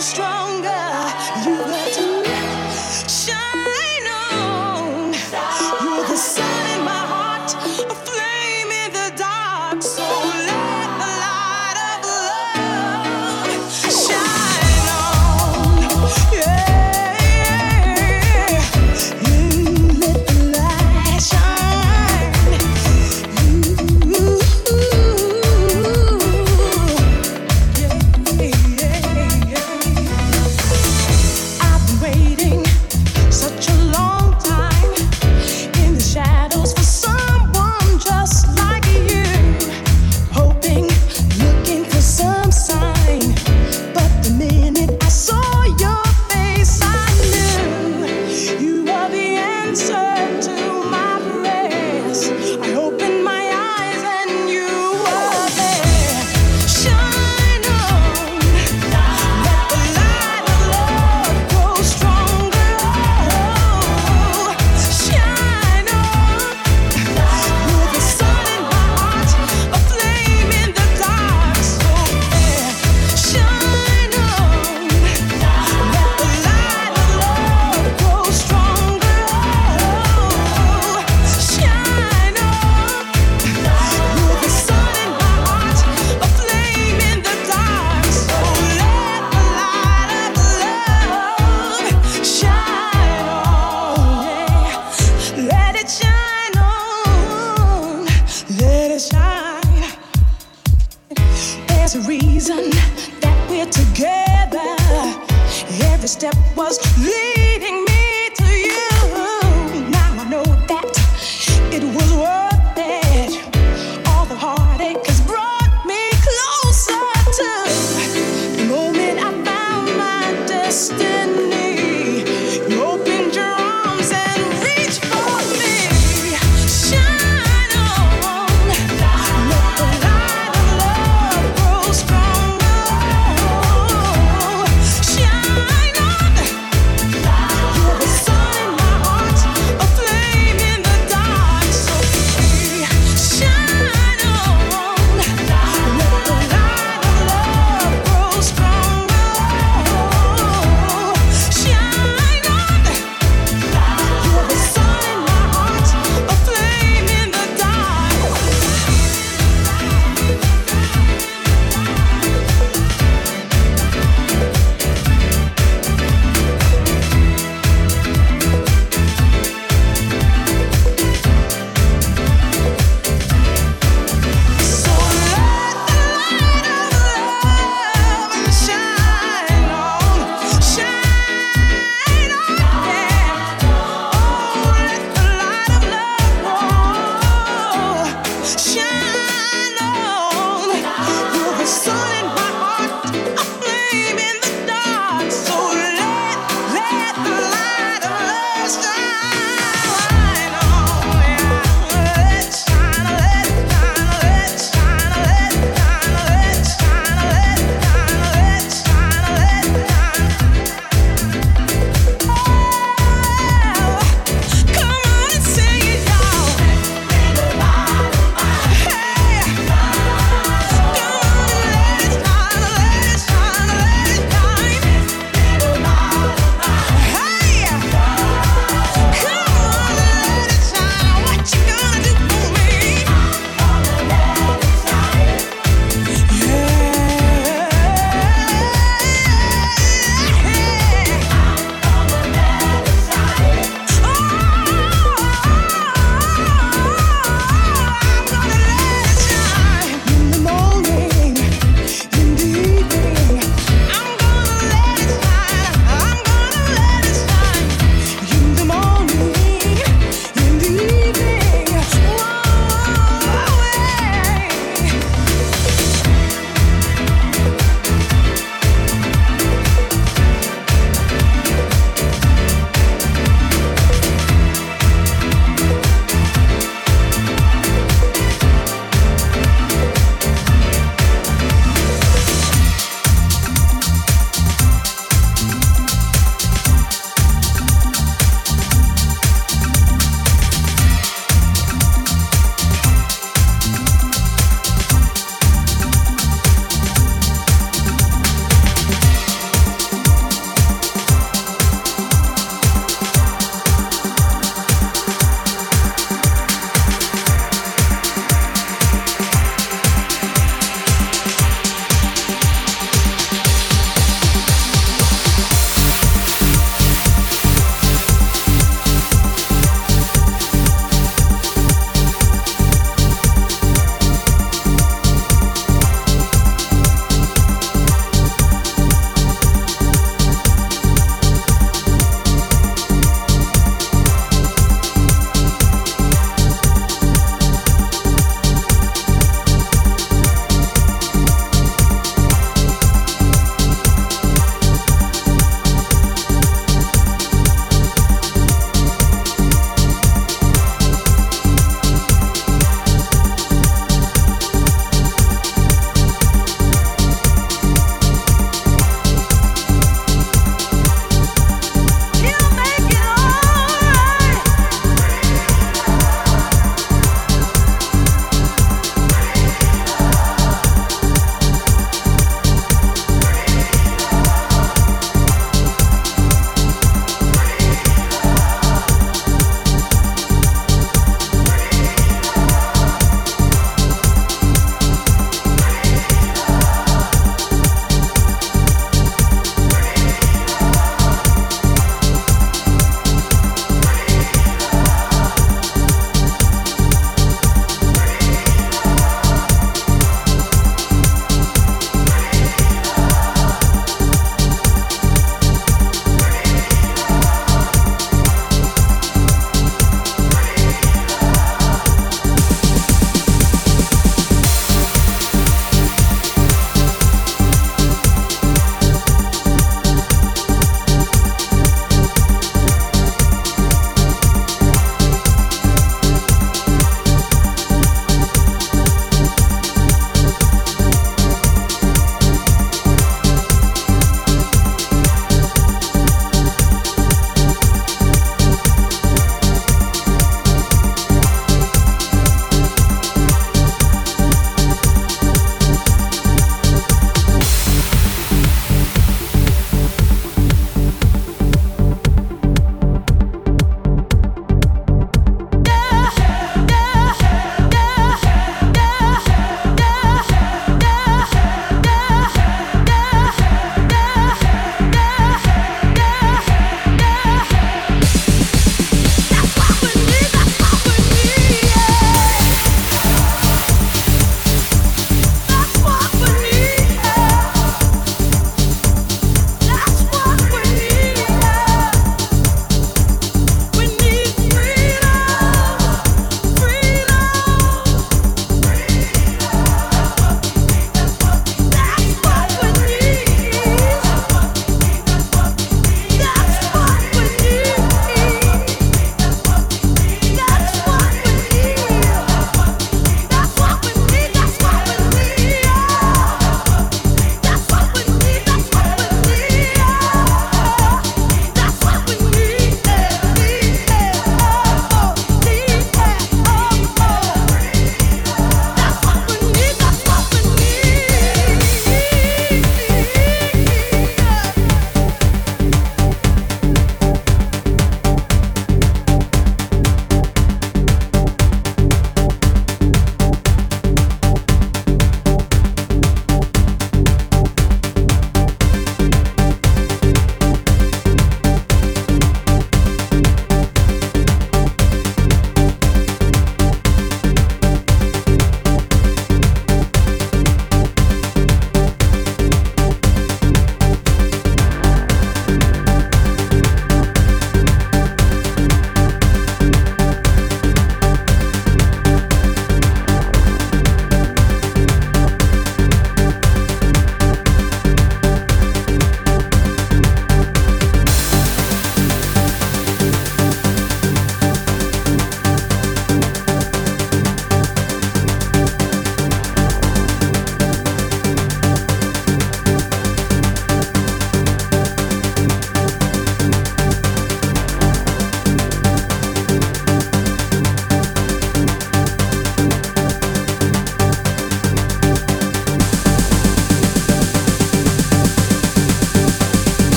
strong.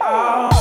Oh.